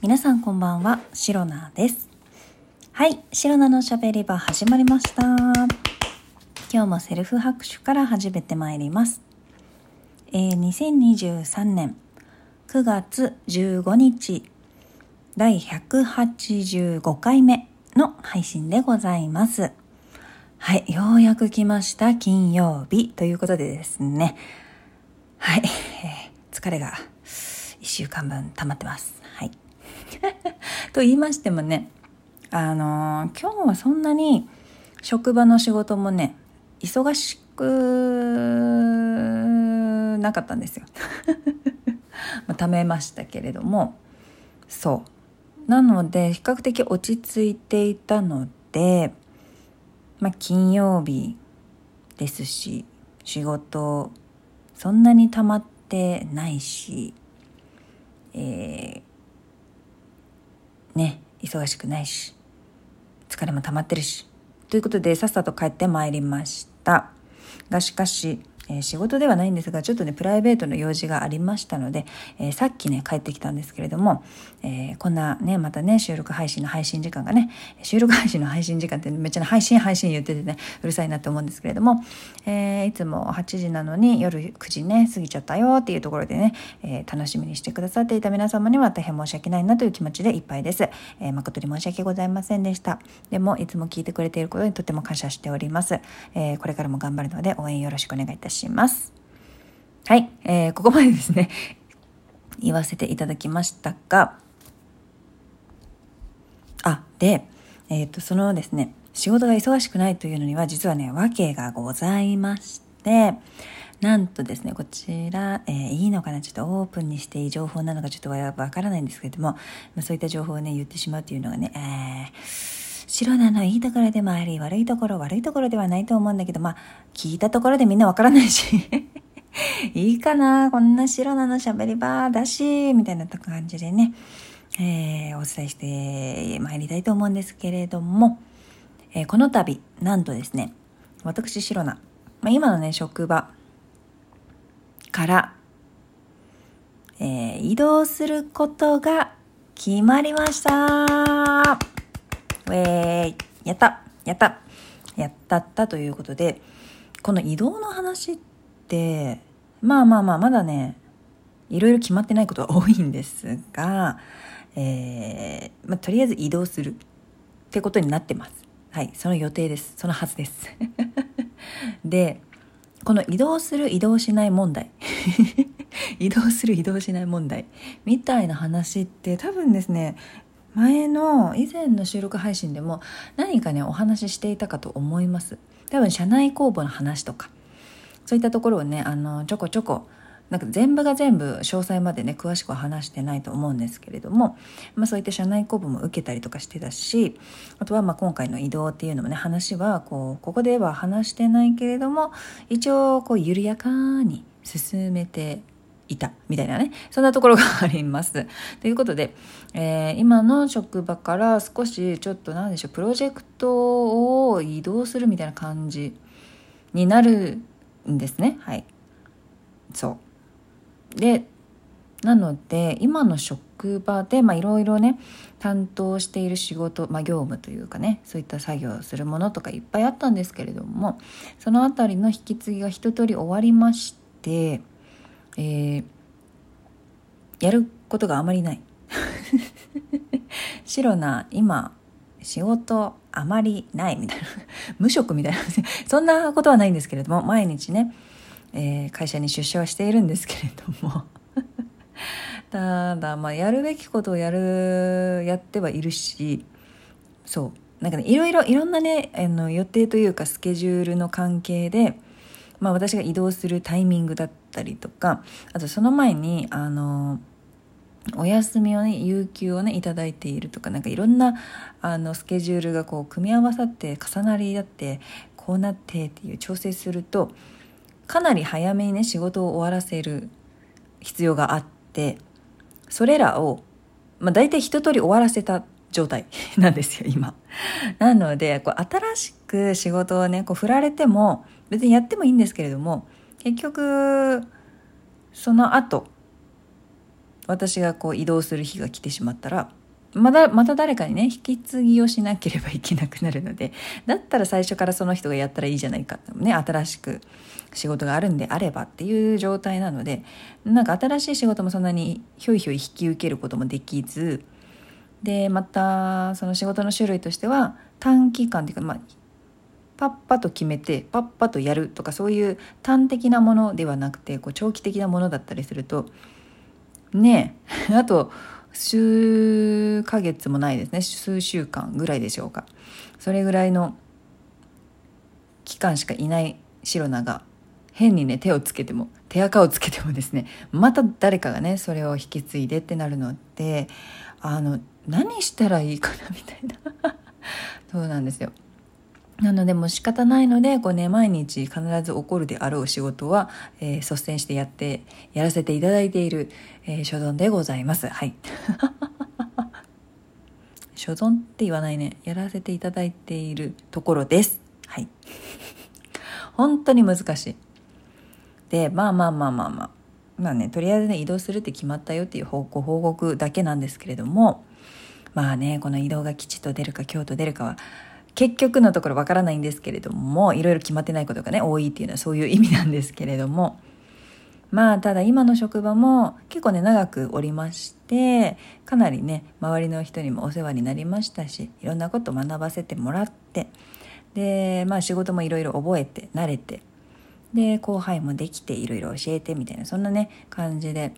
皆さんこんばんは、シロナです。はい、シロナのしゃべり場始まりました。今日もセルフ拍手から始めてまいります。えー、2023年9月15日、第185回目の配信でございます。はい、ようやく来ました金曜日ということでですね。はい、えー疲れが1週間分溜まってます。と言いましてもね、あのー今日はそんなに職場の仕事もね、忙しくなかったんですよ。まあ、貯めましたけれども、そう。なので、比較的落ち着いていたので、まあ、金曜日ですし、仕事、そんなに溜まってないし、えーね、忙しくないし、疲れも溜まってるし。ということで、さっさと帰ってまいりました。が、しかし、えー仕事ではないんですが、ちょっとね、プライベートの用事がありましたので、えーさっきね、帰ってきたんですけれども、えーこんなね、またね、収録配信の配信時間がね、収録配信の配信時間ってめっちゃね配信配信言っててね、うるさいなって思うんですけれども、えいつも8時なのに夜9時ね、過ぎちゃったよっていうところでね、え楽しみにしてくださっていた皆様には大変申し訳ないなという気持ちでいっぱいです。えー誠に申し訳ございませんでした。でも、いつも聞いてくれていることにとても感謝しております。えこれからも頑張るので応援よろしくお願いいたします。します。はい、えーここまでですね、言わせていただきましたが、あ、で、えっ、と、そのですね、仕事が忙しくないというのには実はね、訳がございまして、なんとですね、こちら、えーいいのかなちょっとオープンにしていい情報なのかちょっとわからないんですけれども、ま、そういった情報をね、言ってしまうというのがね、えー白菜のいいところでもあり、悪いところ、悪いところではないと思うんだけど、まあ、聞いたところでみんなわからないし、いいかな？こんな白菜の喋り場だし、みたいな感じでね、えーお伝えしてまいりたいと思うんですけれども、えーこの度、なんとですね、私、白菜、まあ、今のね、職場から、えー移動することが決まりました。やったやったやったったということで、この移動の話って、まあまあまあ、まだね、いろいろ決まってないことが多いんですが、えーまあ、とりあえず移動するってことになってます。はい、その予定です。そのはずです。で、この移動する移動しない問題 移動する移動しない問題みたいな話って多分ですね前の以前の収録配信でも何かねお話ししていたかと思います。多分社内公募の話とか。そういったところをねあのちょこちょこなんか全部が全部詳細までね詳しくは話してないと思うんですけれども、まあ、そういった社内公募も受けたりとかしてたしあとはまあ今回の移動っていうのもね話はこうここでは話してないけれども一応こう緩やかに進めていたみたいなね。そんなところがあります。ということで、えー今の職場から少しちょっと何でしょうプロジェクトを移動するみたいな感じになるんですね。はい。そう。でなので今の職場でまあいろいろね担当している仕事、まあ、業務というかねそういった作業をするものとかいっぱいあったんですけれどもそのあたりの引き継ぎが一通り終わりまして、えーやることがあまりない。白な今仕事あまりないみたいな。無職みたいな。そんなことはないんですけれども毎日ね、えー会社に出社はしているんですけれども。ただまあやるべきことをやるやってはいるしそう。なんかねいろいろいろんなねあの予定というかスケジュールの関係でまあ私が移動するタイミングだったたりとかあとその前にあのお休みをね有給をねいいているとかなんかいろんなあのスケジュールがこう組み合わさって重なり合ってこうなってっていう調整するとかなり早めにね仕事を終わらせる必要があってそれらを、まあ、大体一通り終わらせた状態 なんですよ今。なのでこう新しく仕事をねこう振られても別にやってもいいんですけれども結局その後私がこう移動する日が来てしまったらまだまた誰かにね引き継ぎをしなければいけなくなるのでだったら最初からその人がやったらいいじゃないかね新しく仕事があるんであればっていう状態なのでなんか新しい仕事もそんなにひょいひょい引き受けることもできずでまたその仕事の種類としては短期間っていうかまあパッパと決めてパッパとやるとかそういう端的なものではなくてこう長期的なものだったりするとねえ あと数ヶ月もないですね。数週間ぐらいでしょうか。それぐらいの期間しかいないシロナが変にね手をつけても手垢をつけてもですねまた誰かがねそれを引き継いでってなるのであの何したらいいかなみたいな。そうなんですよ。なのでもう仕方ないのでこう、ね、毎日必ず起こるであろう仕事は、えー、率先してやってやらせていただいている、えー、所存でございます。はい。所存って言わないね。やらせていただいているところです。はい。本当に難しい。でまあまあまあまあまあ。まあねとりあえずね移動するって決まったよっていう報告報告だけなんですけれどもまあねこの移動が吉と出るか京と出るかは結局のところわからないんですけれどもいろいろ決まってないことがね多いっていうのはそういう意味なんですけれども。まあただ今の職場も結構ね長くおりましてかなりね周りの人にもお世話になりましたしいろんなこと学ばせてもらってでまあ仕事もいろいろ覚えて慣れてで後輩もできていろいろ教えてみたいなそんなね感じで、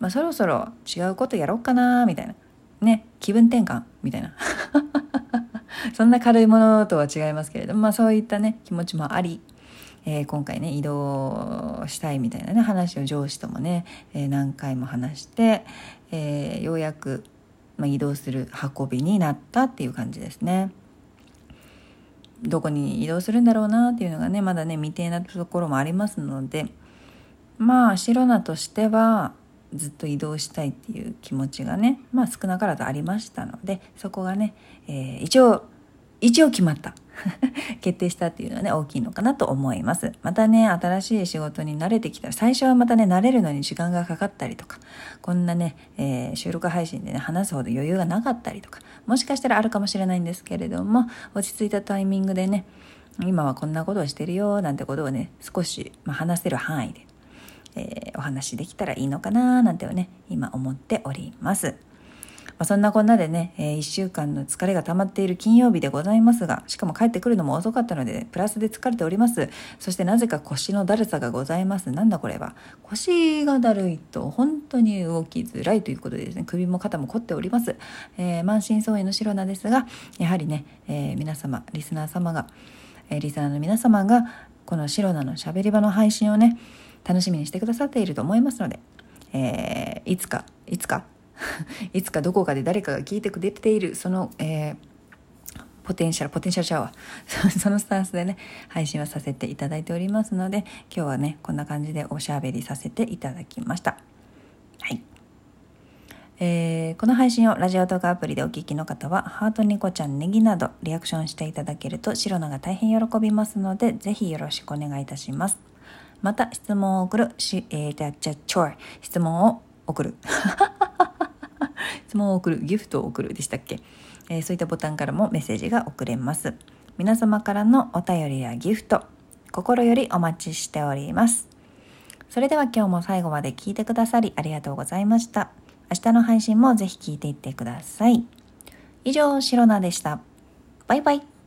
まあ、そろそろ違うことやろうかなみたいなね気分転換みたいな。そんな軽いものとは違いますけれども、まあ、そういったね気持ちもあり、えー、今回ね移動したいみたいなね話を上司ともね、えー、何回も話して、えー、ようやく、まあ、移動する運びになったっていう感じですね。どこに移動するんだろうなっていうのがねまだね未定なところもありますのでまあ白菜としてはずっと移動したいっていう気持ちがねまあ少なからずありましたのでそこがね、えー、一応一応決まった。決定したっていうのはね大きいのかなと思います。またね新しい仕事に慣れてきたら最初はまたね慣れるのに時間がかかったりとかこんなね、えー、収録配信でね話すほど余裕がなかったりとかもしかしたらあるかもしれないんですけれども落ち着いたタイミングでね今はこんなことをしてるよなんてことをね少し、まあ、話せる範囲でえー、お話できたらいいのかななんてはね今思っております。まあ、そんなこんなでね、えー、1週間の疲れが溜まっている金曜日でございますがしかも帰ってくるのも遅かったのでプラスで疲れております。そしてなぜか腰のだるさがございます。なんだこれは。腰がだるいと本当に動きづらいということでですね首も肩も凝っております、えー、満身創痍の白菜ですがやはりね、えー、皆様リスナー様が、えー、リスナーの皆様がこの白菜のしゃべり場の配信をね楽しみにしてくださっていると思いますので、えー、いつかいつか いつかどこかで誰かが聞いてくれているその、えー、ポテンシャルポテンシャルシャワー そのスタンスでね配信はさせていただいておりますので今日はねこんな感じでおしゃべりさせていただきましたはいえー、この配信をラジオトークアプリでお聞きの方は、ハートニコちゃんネギなどリアクションしていただけると、白菜が大変喜びますので、ぜひよろしくお願いいたします。また質問を送る。し、えー、じゃじゃちょ質問を送る。質問を送る。ギフトを送るでしたっけ、えー、そういったボタンからもメッセージが送れます。皆様からのお便りやギフト心よりお待ちしております。それでは今日も最後まで聞いてくださりありがとうございました。明日の配信もぜひ聞いていってください。以上シロナでした。バイバイ。